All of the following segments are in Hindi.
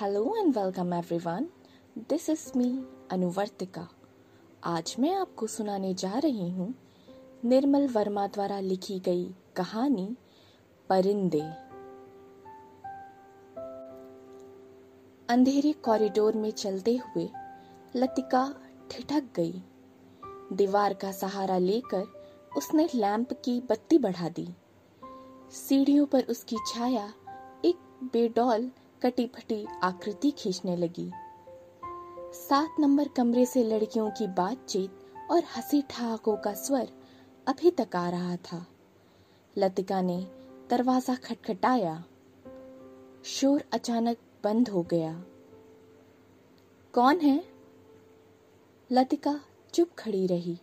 Hello and welcome everyone this is me Anuvartika आज मैं आपको सुनाने जा रही हूँ निर्मल वर्मा द्वारा लिखी गई कहानी, परिंदे। अंधेरे कॉरिडोर में चलते हुए लतिका ठिठक गई। दीवार का सहारा लेकर उसने लैंप की बत्ती बढ़ा दी। सीढ़ियों पर उसकी छाया एक बेडौल कटी फटी आकृति खींचने लगी। सात नंबर कमरे से लड़कियों की बातचीत और हँसी ठहाकों का स्वर अभी तक आ रहा था। लतिका ने दरवाज़ा खटखटाया। शोर अचानक बंद हो गया। कौन है? लतिका चुप खड़ी रही।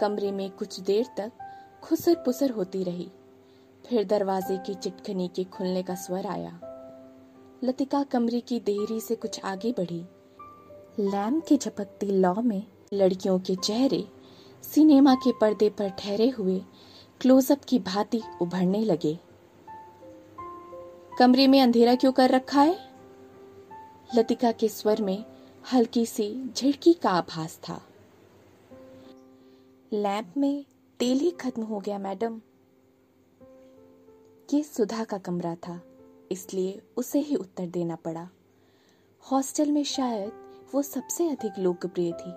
कमरे में कुछ देर तक खुसर पुसर होती रही। फिर दरवाजे की चिटखनी के खुलने का स्वर आया। लतिका कमरे की देहरी से कुछ आगे बढ़ी। लैम्प की झपकती लौ में लड़कियों के चेहरे सिनेमा के पर्दे पर ठहरे हुए क्लोजअप की भांति उभरने लगे। कमरे में अंधेरा क्यों कर रखा है? लतिका के स्वर में हल्की सी झिड़की का आभास था। लैंप में तेल ही खत्म हो गया, मैडम। ये सुधा का कमरा था। इसलिए उसे ही उत्तर देना पड़ा। हॉस्टल में शायद वो सबसे अधिक लोकप्रिय थी,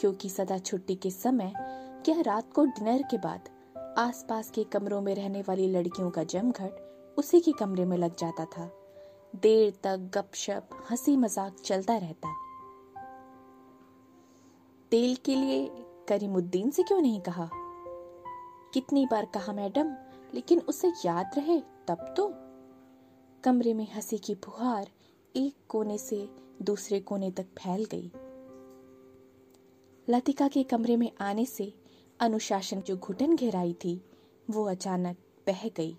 क्योंकि सदा छुट्टी के समय क्या रात को डिनर के बाद आसपास के कमरों में रहने वाली लड़कियों का जमघट उसी के कमरे में लग जाता था। देर तक गपशप हँसी मज़ाक चलता रहता। तेल के लिए करीमुद्दीन से क्यों नहीं कहा? कितनी बार कहा मैडम, लेकिन उसे याद रहे तब तो। कमरे में हँसी की फुहार एक कोने से दूसरे कोने तक फैल गई। लतिका के कमरे में आने से अनुशासन जो घुटन घेराई थी, वो अचानक बह गई।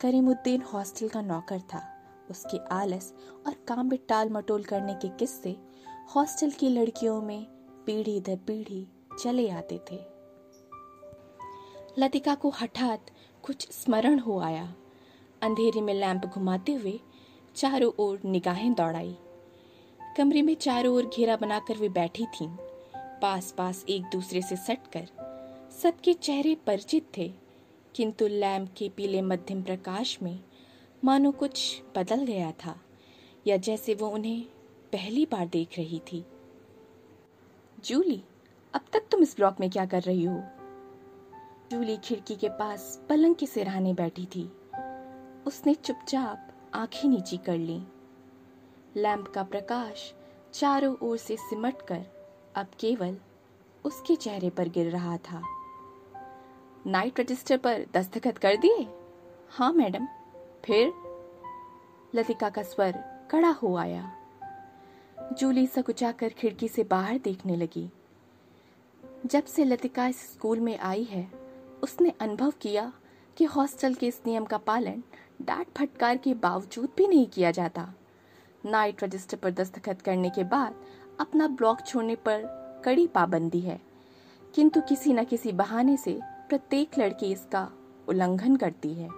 करीमुद्दीन हॉस्टल का नौकर था। उसके आलस और काम में टाल मटोल करने के किस्से हॉस्टल की लड़कियों में पीढ़ी दर पीढ़ी चले आते थे। लतिका को हठात कुछ स्मरण हो आया। अंधेरे में लैंप घुमाते हुए चारों ओर निगाहें दौड़ाई। कमरे में चारों ओर घेरा बनाकर वे बैठी थीं। पास पास एक दूसरे से सटकर सबके चेहरे परिचित थे, किंतु लैंप के पीले मध्यम प्रकाश में मानो कुछ बदल गया था, या जैसे वो उन्हें पहली बार देख रही थी। जूली, अब तक तुम इस ब्लॉक में क्या कर रही हो? जूली खिड़की के पास पलंग के सिरहाने बैठी थी। उसने चुपचाप आँखें नीची कर ली। लैंप का प्रकाश चारों ओर से सिमट कर अब केवल उसके चेहरे पर गिर रहा था। नाइट रजिस्टर पर दस्तखत कर दिए? हाँ मैडम। फिर? लतिका का स्वर कड़ा हो आया। जूली सकुचाकर खिड़की से बाहर देखने लगी। जब से लतिका इस स्कूल में आई है, उसने अनुभव किया कि हॉस्टल के इस नियम का पालन डांट फटकार के बावजूद भी नहीं किया जाता। नाइट रजिस्टर पर दस्तखत करने के बाद अपना ब्लॉक छोड़ने पर कड़ी पाबंदी है। किंतु किसी न किसी बहाने से प्रत्येक लड़की इसका उल्लंघन करती है।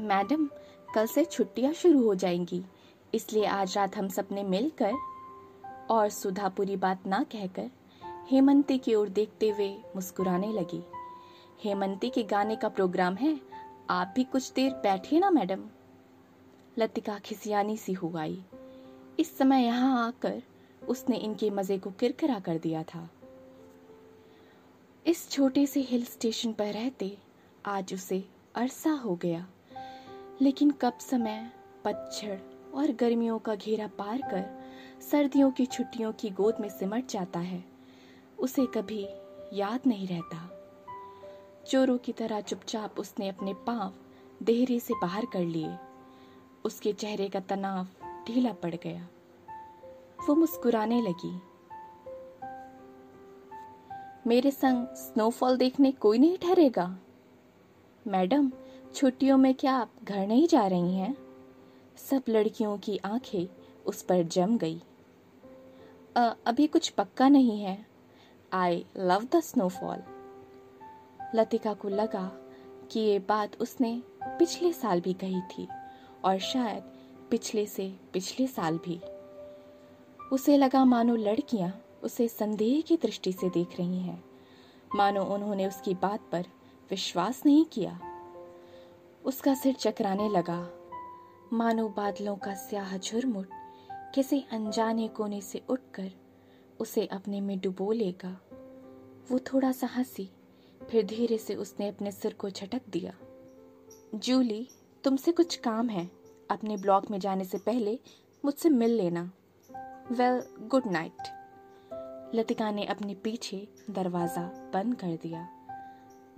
मैडम, कल से छुट्टियाँ शुरू हो जाएँगी, इसलिए आज रात हम सबने मिलकर और सुधा पूरी बात ना कहकर हेमंती की ओर देखते हुए मुस्कुराने लगी। हेमंती के गाने का प्रोग्राम है आप भी कुछ देर बैठिए ना, मैडम। लतिका खिसियानी सी हो आई। इस समय यहाँ आकर उसने इनके मज़े को किरकिरा कर दिया था। इस छोटे से हिल स्टेशन पर रहते आज उसे अरसा हो गया। लेकिन कब समय पतझड़ और गर्मियों का घेरा पार कर सर्दियों की छुट्टियों की गोद में सिमट जाता है, उसे कभी याद नहीं रहता। चोरों की तरह चुपचाप उसने अपने पाँव देहरी से बाहर कर लिए। उसके चेहरे का तनाव ढीला पड़ गया। वो मुस्कुराने लगी। मेरे संग स्नोफॉल देखने कोई नहीं ठहरेगा। मैडम, छुट्टियों में क्या आप घर नहीं जा रही हैं? सब लड़कियों की आँखें उस पर जम गई। अभी कुछ पक्का नहीं है। I love the snowfall Latika को लगा कि ये बात उसने पिछले साल भी कही थी और शायद पिछले से पिछले साल भी। उसे लगा मानो लड़कियाँ उसे संदेह की दृष्टि से देख रही हैं। मानो उन्होंने उसकी बात पर विश्वास नहीं किया। उसका सिर चकराने लगा। मानो बादलों का स्याह झुरमुट किसी अनजाने कोने से उठकर उसे अपने में डुबो लेगा। वो थोड़ा सा हँसी फिर धीरे से उसने अपने सिर को झटक दिया। जूली, तुमसे कुछ काम है। अपने ब्लॉक में जाने से पहले मुझसे मिल लेना। Well, good night. लतिका ने अपने पीछे दरवाज़ा बंद कर दिया।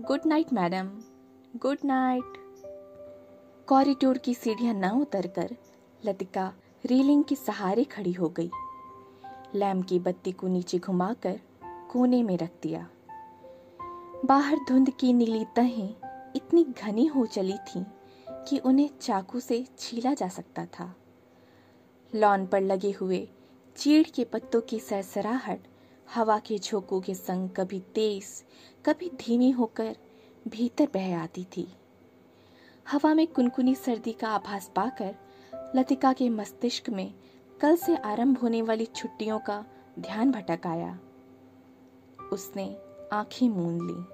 Good night, madam. Good night. Corridor की सीढ़ियाँ न उतरकर लतिका रेलिंग के सहारे खड़ी हो गई। लैम्प की बत्ती को नीचे घुमाकर कोने में रख दिया। बाहर धुंध की नीली तहें इतनी घनी हो चली थीं कि उन्हें चाकू से छीला जा सकता था। लॉन पर लगे हुए चीड़ के पत्तों की सरसराहट, हवा के झोंकों के संग कभी तेज, कभी धीमी होकर भीतर बह आती थी। हवा में कुनकुनी सर्दी का आभास पाकर लतिका के मस्तिष्क में कल से आरंभ होने वाली छुट्टियों का ध्यान भटक आया। उसने आँखें मूंद ली।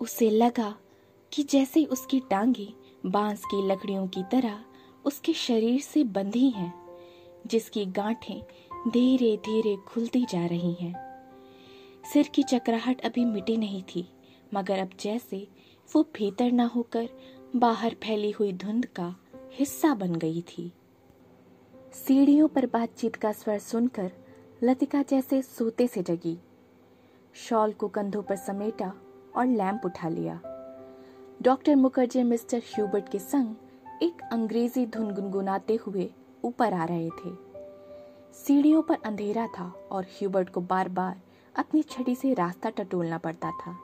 उसे लगा कि जैसे उसकी टांगे बाँस की लकड़ियों की तरह उसके शरीर से बंधी हैं, जिसकी गांठें धीरे धीरे खुलती जा रही हैं। सिर की चकराहट अभी मिटी नहीं थी, मगर अब जैसे वो भीतर ना होकर बाहर फैली हुई धुंध का हिस्सा बन गई थी। सीढ़ियों पर बातचीत का स्वर सुनकर लतिका जैसे सोते से जगी। शॉल को कंधों पर समेटा और लैंप उठा लिया। डॉक्टर मुखर्जी मिस्टर ह्यूबर्ट के संग एक अंग्रेज़ी धुन गुनगुनाते हुए ऊपर आ रहे थे। सीढ़ियों पर अंधेरा था और ह्यूबर्ट को बार बार अपनी छड़ी से रास्ता टटोलना पड़ता था।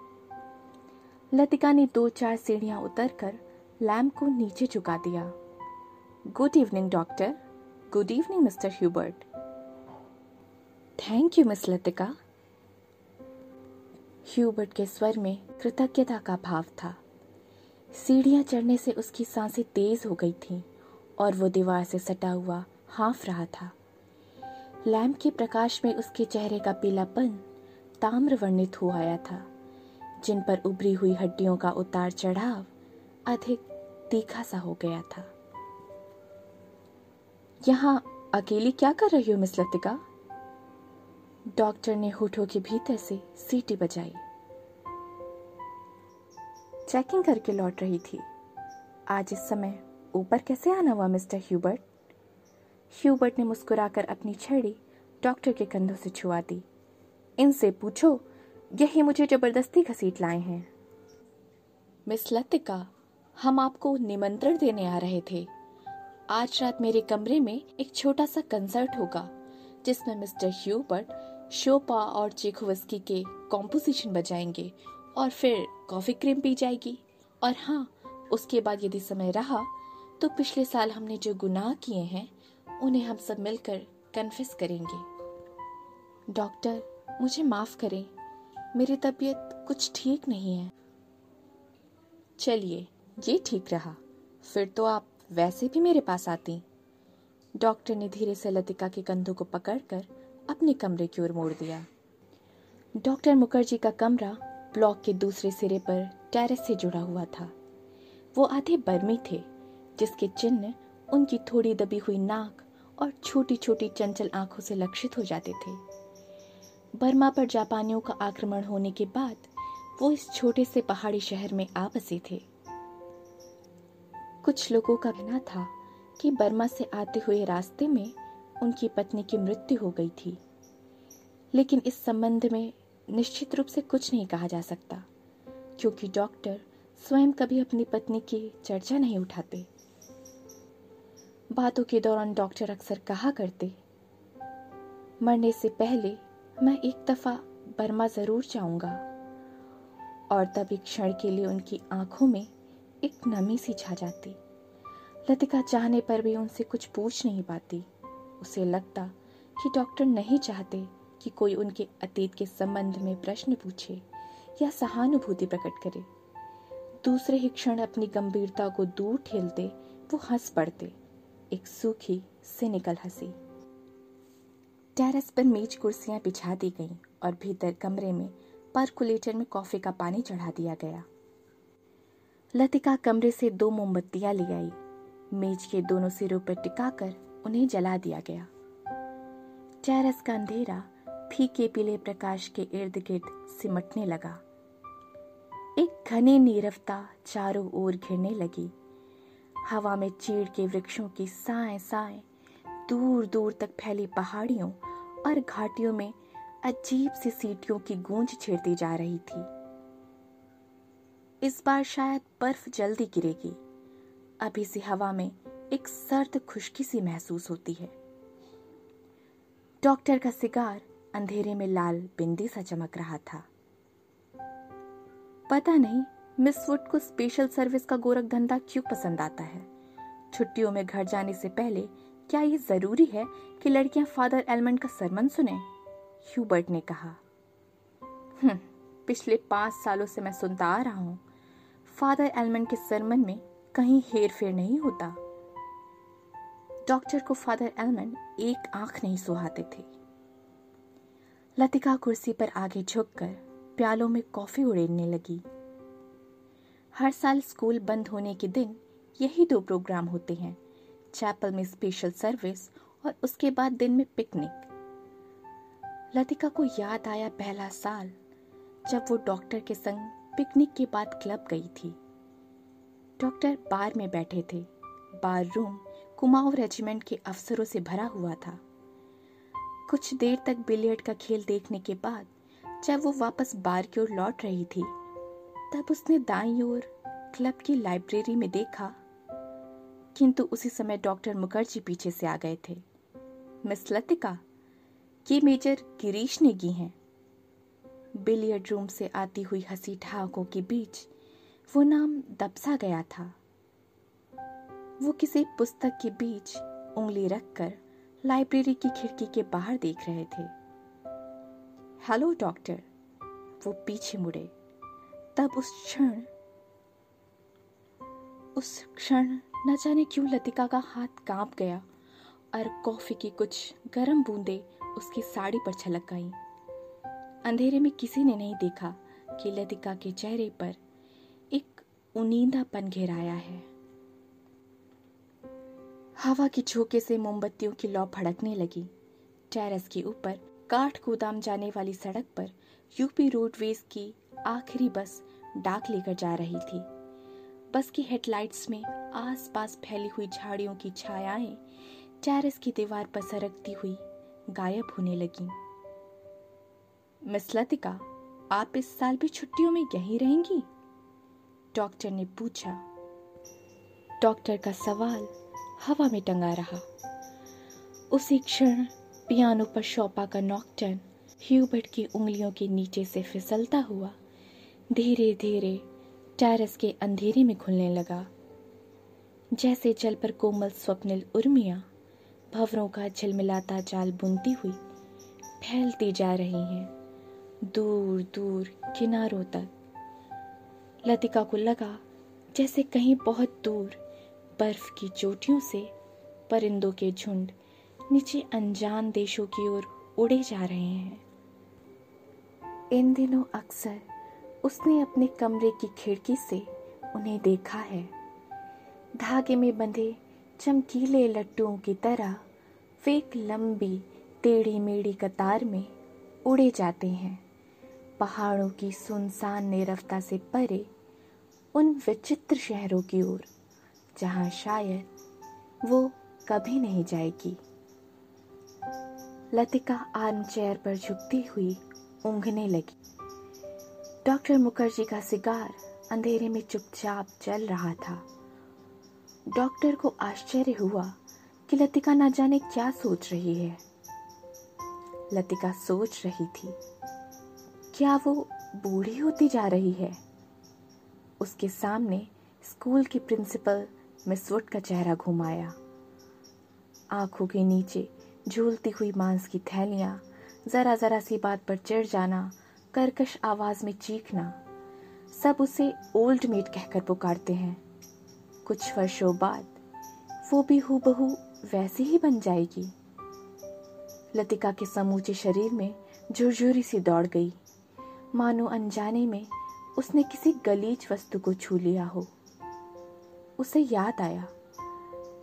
लतिका ने दो चार सीढ़ियाँ उतरकर लैम्प को नीचे झुका दिया। Good evening, doctor. Good evening, mister Hubert. Thank you, miss Latika. Hubert के स्वर में कृतज्ञता का भाव था। सीढ़ियाँ चढ़ने से उसकी साँसें तेज हो गई थीं और वो दीवार से सटा हुआ हाँफ रहा था। लैम्प के प्रकाश में उसके चेहरे का पीलापन ताम्र वर्णित हो आया था, जिन पर उभरी हुई हड्डियों का उतार चढ़ाव अधिक तीखा सा हो गया था। यहाँ अकेली क्या कर रही हो, मिस लतिका? डॉक्टर ने होठों के भीतर से सीटी बजाई। चेकिंग करके लौट रही थी। आज इस समय ऊपर कैसे आना हुआ, मिस्टर ह्यूबर्ट? ह्यूबर्ट ने मुस्कुराकर अपनी छड़ी डॉक्टर के कंधों से छुआ दी। इनसे पूछो, यही मुझे ज़बरदस्ती घसीट लाए हैं। मिस लतिका, हम आपको निमंत्रण देने आ रहे थे। आज रात मेरे कमरे में एक छोटा सा कंसर्ट होगा, जिसमें मिस्टर ह्यूबर्ट शोपा और चेखोवस्की के कॉम्पोजिशन बजाएँगे और फिर कॉफ़ी क्रीम पी जाएगी। और हाँ उसके बाद यदि समय रहा तो पिछले साल हमने जो गुनाह किए हैं, उन्हें हम सब मिलकर कन्फेस करेंगे। डॉक्टर मुझे माफ़ करें। मेरी तबीयत कुछ ठीक नहीं है। चलिए, ये ठीक रहा। फिर तो आप वैसे भी मेरे पास आती। डॉक्टर ने धीरे से लतिका के कंधों को पकड़कर अपने कमरे की ओर मोड़ दिया। डॉक्टर मुखर्जी का कमरा ब्लॉक के दूसरे सिरे पर टेरेस से जुड़ा हुआ था। वो आधे बर्मी थे, जिसके चिन्ह उनकी थोड़ी दबी हुई नाक और छोटी छोटी चंचल आँखों से लक्षित हो जाते थे। बर्मा पर जापानियों का आक्रमण होने के बाद वो इस छोटे से पहाड़ी शहर में आ बसे थे। कुछ लोगों का कहना था कि बर्मा से आते हुए रास्ते में उनकी पत्नी की मृत्यु हो गई थी। लेकिन इस संबंध में निश्चित रूप से कुछ नहीं कहा जा सकता, क्योंकि डॉक्टर स्वयं कभी अपनी पत्नी की चर्चा नहीं उठाते। बातों के दौरान डॉक्टर अक्सर कहा करते, मरने से पहले मैं एक दफ़ा बर्मा ज़रूर जाऊँगा। और तब एक क्षण के लिए उनकी आँखों में एक नमी सी छा जाती। लतिका चाहने पर भी उनसे कुछ पूछ नहीं पाती। उसे लगता कि डॉक्टर नहीं चाहते कि कोई उनके अतीत के संबंध में प्रश्न पूछे या सहानुभूति प्रकट करे। दूसरे ही क्षण अपनी गंभीरता को दूर ठेलते वो हंस पड़ते। एक सूखी सिनिकल हँसी। टेरेस पर मेज कुर्सियाँ बिछा दी गईं और भीतर कमरे में परकुलेटर में कॉफ़ी का पानी चढ़ा दिया गया। लतिका कमरे से दो मोमबत्तियाँ ले आई। मेज के दोनों सिरों पर टिकाकर उन्हें जला दिया गया। टेरेस का अंधेरा फीके पीले प्रकाश के इर्द गिर्द सिमटने लगा। एक घनी नीरवता चारों ओर घिरने लगी। हवा में चीड़ के वृक्षों की साए साए दूर दूर तक फैली पहाड़ियों और घाटियों में अजीब सी सीटियों की गूंज छेड़ती जा रही थी। इस बार शायद बर्फ़ जल्दी गिरेगी। अभी से हवा में एक सर्द खुशकी सी महसूस होती है। डॉक्टर का सिगार अंधेरे में लाल बिंदी सा चमक रहा था। पता नहीं मिस वुड को स्पेशल सर्विस का गोरख धंधा क्यों पसंद आता है? छुट्टियों में घर जाने से पहले क्या ये ज़रूरी है कि लड़कियाँ फादर एलमंड का सरमन सुने? ह्यूबर्ट ने कहा। हम्म, पिछले पाँच सालों से मैं सुनता आ रहा हूँ। फादर एलमंड के सरमन में कहीं हेर फेर नहीं होता। डॉक्टर को फादर एलमन एक आँख नहीं सुहाते थे। लतिका कुर्सी पर आगे झुककर प्यालों में कॉफ़ी उड़ेलने लगी। हर साल स्कूल बंद होने के दिन यही दो प्रोग्राम होते हैं, चैपल में स्पेशल सर्विस और उसके बाद दिन में पिकनिक। लतिका को याद आया पहला साल, जब वो डॉक्टर के संग पिकनिक के बाद क्लब गई थी। डॉक्टर बार में बैठे थे, बार रूम कुमाऊं रेजिमेंट के अफसरों से भरा हुआ था। कुछ देर तक बिलियर्ड का खेल देखने के बाद, जब वो वापस बार की ओर लौट रही थी, तब उसने दाई ओर क्लब की लाइब्रेरी में देखा। किंतु उसी समय डॉक्टर मुखर्जी पीछे से आ गए थे। मिस लतिका, ये मेजर गिरीश नेगी हैं। बिलियर्ड रूम से आती हुई हँसी ठहाकों के बीच वो नाम दबसा गया था। वो किसी पुस्तक के बीच उंगली रखकर लाइब्रेरी की खिड़की के बाहर देख रहे थे। हेलो, डॉक्टर, वो पीछे मुड़े। तब उस क्षण उस क्षण न जाने क्यों लतिका का हाथ काँप गया और कॉफ़ी की कुछ गर्म बूंदें उसकी साड़ी पर छलक गईं। अंधेरे में किसी ने नहीं देखा कि लतिका के चेहरे पर एक उनींदापन घेराया है। हवा के झोंके से मोमबत्तियों की लौ भड़कने लगी। टेरेस के ऊपर काठ गोदाम जाने वाली सड़क पर यूपी रोडवेज़ की आखिरी बस डाक लेकर जा रही थी। बस की हेडलाइट्स में आसपास फैली हुई झाड़ियों की छायाएँ टेरेस की दीवार पर सरकती हुई गायब होने लगी। मिस लतिका, आप इस साल भी छुट्टियों में यहीं रहेंगी? डॉक्टर ने पूछा। डॉक्टर का सवाल हवा में टंगा रहा। उसी क्षण पियानो पर शोपा का नॉकटन ह्यूबर्ट की उंगलियों के नीचे से फिसलता हुआ धीरे धीरे टेरेस के अंधेरे में खुलने लगा। जैसे जल पर कोमल स्वप्निल उर्मिया, भवरों का झिलमिलाता जाल बुनती हुई फैलती जा रही हैं दूर दूर किनारों तक। लतिका को लगा जैसे कहीं बहुत दूर बर्फ़ की चोटियों से परिंदों के झुंड नीचे अनजान देशों की ओर उड़े जा रहे हैं। इन दिनों अक्सर उसने अपने कमरे की खिड़की से उन्हें देखा है। धागे में बंधे चमकीले लट्टुओं की तरह एक लंबी टेढ़ी मेढ़ी कतार में उड़े जाते हैं। पहाड़ों की सुनसान निरवता से परे उन विचित्र शहरों की ओर जहाँ शायद वो कभी नहीं जाएगी। लतिका आर्म चेयर पर झुकती हुई ऊँघने लगी। डॉक्टर मुखर्जी का सिगार अंधेरे में चुपचाप जल रहा था। डॉक्टर को आश्चर्य हुआ कि लतिका ना जाने क्या सोच रही है। लतिका सोच रही थी, क्या वो बूढ़ी होती जा रही है? उसके सामने स्कूल की प्रिंसिपल मिस वुड का चेहरा घुमाया आँखों के नीचे झूलती हुई मांस की थैलियाँ, जरा जरा सी बात पर चिढ़ जाना, कर्कश आवाज़ में चीखना, सब उसे ओल्ड मेड कहकर पुकारते हैं। कुछ वर्षों बाद वो भी हूबहू वैसी ही बन जाएगी। लतिका के समूचे शरीर में झुरझुरी सी दौड़ गई। मानो अनजाने में उसने किसी गलीज वस्तु को छू लिया हो। उसे याद आया।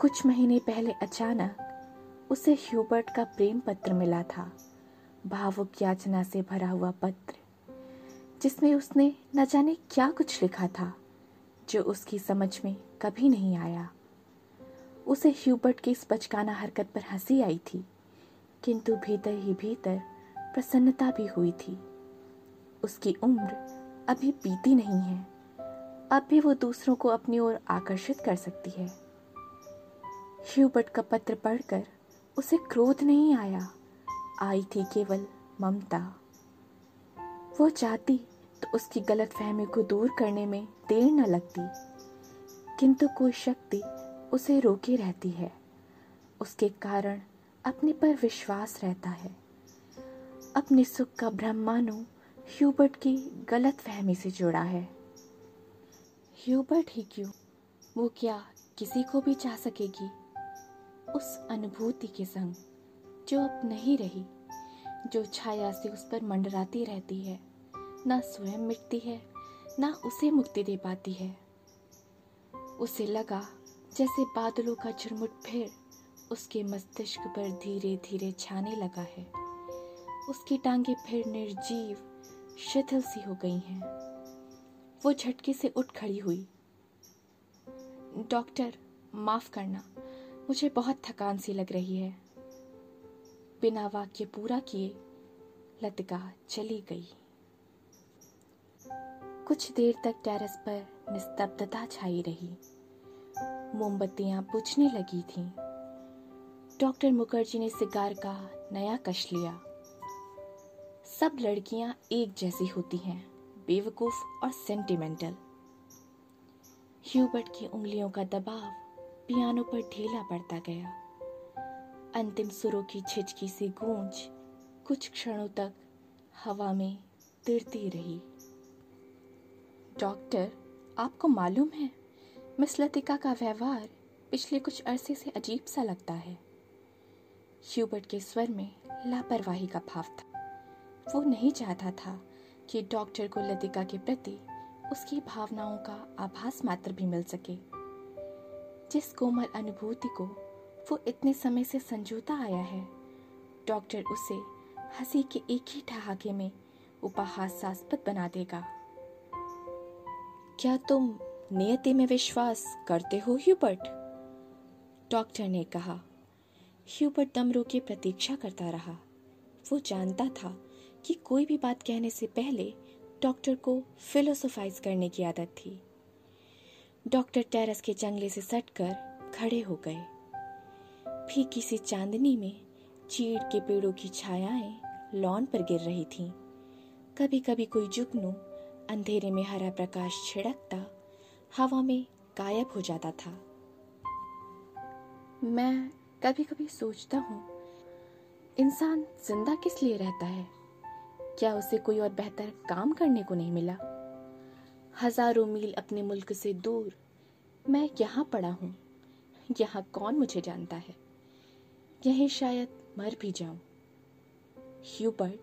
कुछ महीने पहले अचानक उसे ह्यूबर्ट का प्रेम पत्र मिला था, भावुक याचना से भरा हुआ पत्र, जिसमें उसने न जाने क्या कुछ लिखा था, जो उसकी समझ में कभी नहीं आया। उसे ह्यूबर्ट की इस बचकाना हरकत पर हँसी आई थी, किंतु भीतर ही भीतर प्रसन्नता भी हुई थी। उसकी उम्र अभी बीती नहीं है। अब भी वो दूसरों को अपनी ओर आकर्षित कर सकती है। ह्यूबर्ट का पत्र पढ़कर उसे क्रोध नहीं आया। आई थी केवल ममता। वो चाहती तो उसकी गलत फहमी को दूर करने में देर न लगती, किंतु कोई शक्ति उसे रोके रहती है। उसके कारण अपने पर विश्वास रहता है। अपने सुख का भ्रम मानो ह्यूबर्ट की गलत फहमी से जुड़ा है। ह्यूबर्ट ही क्यों वो क्या किसी को भी चाह सकेगी? उस अनुभूति के संग, जो अब नहीं रही, जो छाया से उस पर मंडराती रहती है, ना स्वयं मिटती है, ना उसे मुक्ति दे पाती है। उसे लगा, जैसे बादलों का झुरमुट फिर उसके मस्तिष्क पर धीरे धीरे छाने लगा है। उसकी टांगे फिर निर्जीव, शिथिल सी हो गई हैं। वो झटके से उठ खड़ी हुई। डॉक्टर, माफ़ करना, मुझे बहुत थकान सी लग रही है। बिना वाक्य पूरा किए, लतिका चली गई। कुछ देर तक टेरेस पर निस्तब्धता छाई रही। मोमबत्तियाँ बुझने लगी थीं। डॉक्टर मुखर्जी ने सिगार का नया कश लिया। सब लड़कियाँ एक जैसी होती हैं। बेवकूफ़ और सेंटिमेंटल ह्यूबर्ट की उंगलियों का दबाव पियानो पर ढीला पड़ता गया। अंतिम सुरों की छिचकी सी गूंज कुछ क्षणों तक हवा में तिरती रही। डॉक्टर आपको मालूम है, मिस लतिका का व्यवहार पिछले कुछ अरसे से अजीब सा लगता है। ह्यूबर्ट के स्वर में लापरवाही का भाव था। वो नहीं चाहता था कि डॉक्टर को लतिका के प्रति उसकी भावनाओं का आभास मात्र भी मिल सके। जिस कोमल अनुभूति को वो इतने समय से संजोता आया है, डॉक्टर उसे हँसी के एक ही ठहाके में उपहासास्पद बना देगा। क्या तुम नियति में विश्वास करते हो, ह्यूबर्ट? डॉक्टर ने कहा। ह्यूबर्ट दम रोके प्रतीक्षा करता रहा। वो जानता था कि कोई भी बात कहने से पहले डॉक्टर को फिलोसोफाइज करने की आदत थी। डॉक्टर टेरेस के जंगले से सटकर खड़े हो गए। फीकी सी चांदनी में चीड़ के पेड़ों की छायाएँ लॉन पर गिर रही थीं। कभी कभी कोई जुगनू अंधेरे में हरा प्रकाश छिड़कता हवा में गायब हो जाता था। मैं कभी कभी सोचता हूँ, इंसान ज़िंदा किस लिए रहता है? क्या उसे कोई और बेहतर काम करने को नहीं मिला? हज़ारों मील अपने मुल्क से दूर मैं यहाँ पड़ा हूँ। यहाँ कौन मुझे जानता है? यही शायद मर भी जाऊँ। ह्यूबर्ट,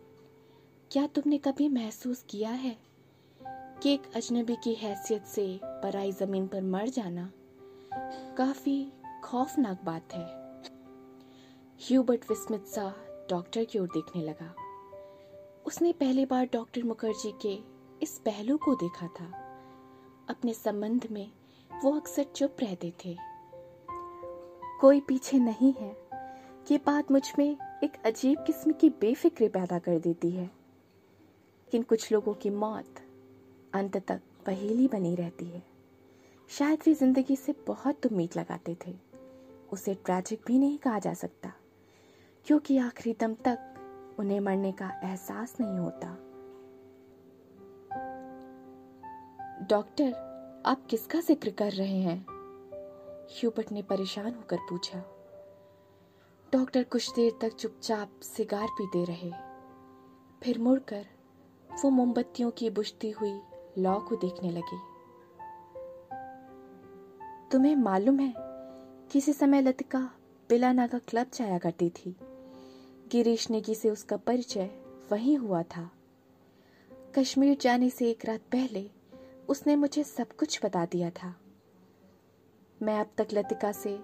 क्या तुमने कभी महसूस किया है कि एक अजनबी की हैसियत से पराई ज़मीन पर मर जाना काफ़ी खौफनाक बात है? ह्यूबर्ट विस्मित सा डॉक्टर की ओर देखने लगा। उसने पहली बार डॉक्टर मुखर्जी के इस पहलू को देखा था। अपने संबंध में वो अक्सर चुप रहते थे। कोई पीछे नहीं है। ये बात मुझमें एक अजीब किस्म की बेफिक्री पैदा कर देती है। किन कुछ लोगों की मौत अंत तक पहेली बनी रहती है। शायद वे ज़िंदगी से बहुत उम्मीद लगाते थे। उसे ट्रैजिक भी नहीं कहा जा सकता, क्योंकि आखिरी दम तक उन्हें मरने का एहसास नहीं होता। डॉक्टर, आप किसका ज़िक्र कर रहे हैं? ह्यूबर्ट ने परेशान होकर पूछा। डॉक्टर कुछ देर तक चुपचाप सिगार पीते रहे। फिर मुड़कर वो मोमबत्तियों की बुझती हुई लौ को देखने लगे। तुम्हें मालूम है, किसी समय लतिका बिलानागा क्लब जाया करती थी। गिरीश नेगी से उसका परिचय वहीं हुआ था। कश्मीर जाने से एक रात पहले उसने मुझे सब कुछ बता दिया था। मैं अब तक लतिका से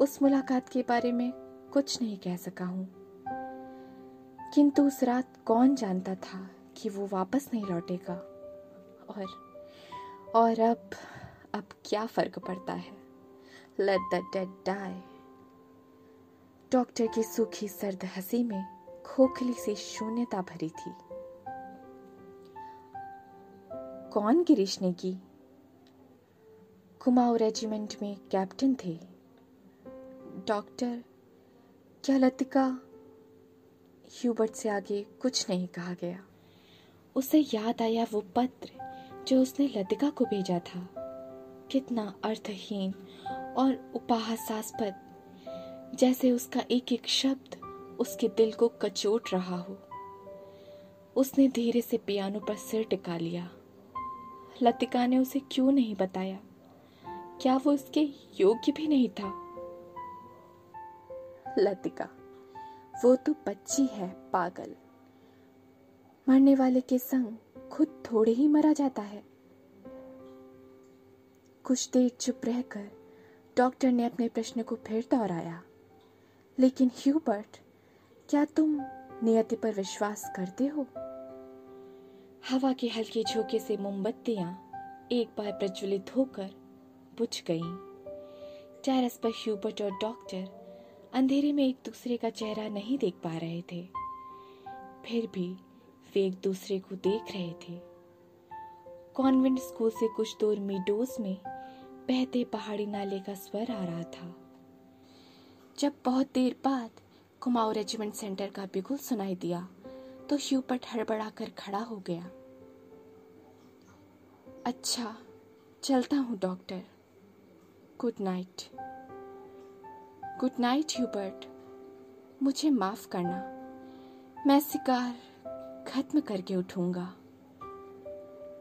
उस मुलाकात के बारे में कुछ नहीं कह सका हूँ। किंतु उस रात कौन जानता था कि वो वापस नहीं लौटेगा? और और अब अब क्या फ़र्क पड़ता है? Let the dead die doctor की सूखी सर्द हँसी में खोखली सी शून्यता भरी थी। कौन गिरीश ने की? कुमाऊं रेजिमेंट में कैप्टन थे। डॉक्टर क्या लतिका ह्यूबर्ट से आगे कुछ नहीं कहा गया। उसे याद आया वो पत्र जो उसने लतिका को भेजा था। कितना अर्थहीन और उपहासास्पद जैसे उसका एक एक शब्द उसके दिल को कचोट रहा हो। उसने धीरे से पियानो पर सिर टिका लिया। लतिका ने उसे क्यों नहीं बताया? क्या वो उसके योग्य भी नहीं था? लतिका, वो तो बच्ची है, पागल। मरने वाले के संग खुद थोड़े ही मरा जाता है। कुछ देर चुप रहकर डॉक्टर ने अपने प्रश्न को फिर दोहराया। लेकिन ह्यूबर्ट, क्या तुम नियति पर विश्वास करते हो? हवा के हल्के झोंके से मोमबत्तियाँ एक बार प्रज्वलित होकर बुझ गईं। टेरेस पर ह्यूबर्ट और डॉक्टर अंधेरे में एक दूसरे का चेहरा नहीं देख पा रहे थे। फिर भी वे एक दूसरे को देख रहे थे। कॉन्वेंट स्कूल से कुछ दूर मीडोज में बहते पहाड़ी नाले का स्वर आ रहा था। जब बहुत देर बाद कुमाऊं रेजिमेंट सेंटर का बिगुल सुनाई दिया तो ह्यूपट हड़बड़ाकर खड़ा हो गया। अच्छा चलता हूँ, doctor. Good night. Good night Hubert मुझे माफ़ करना। मैं शिकार खत्म करके उठूँगा।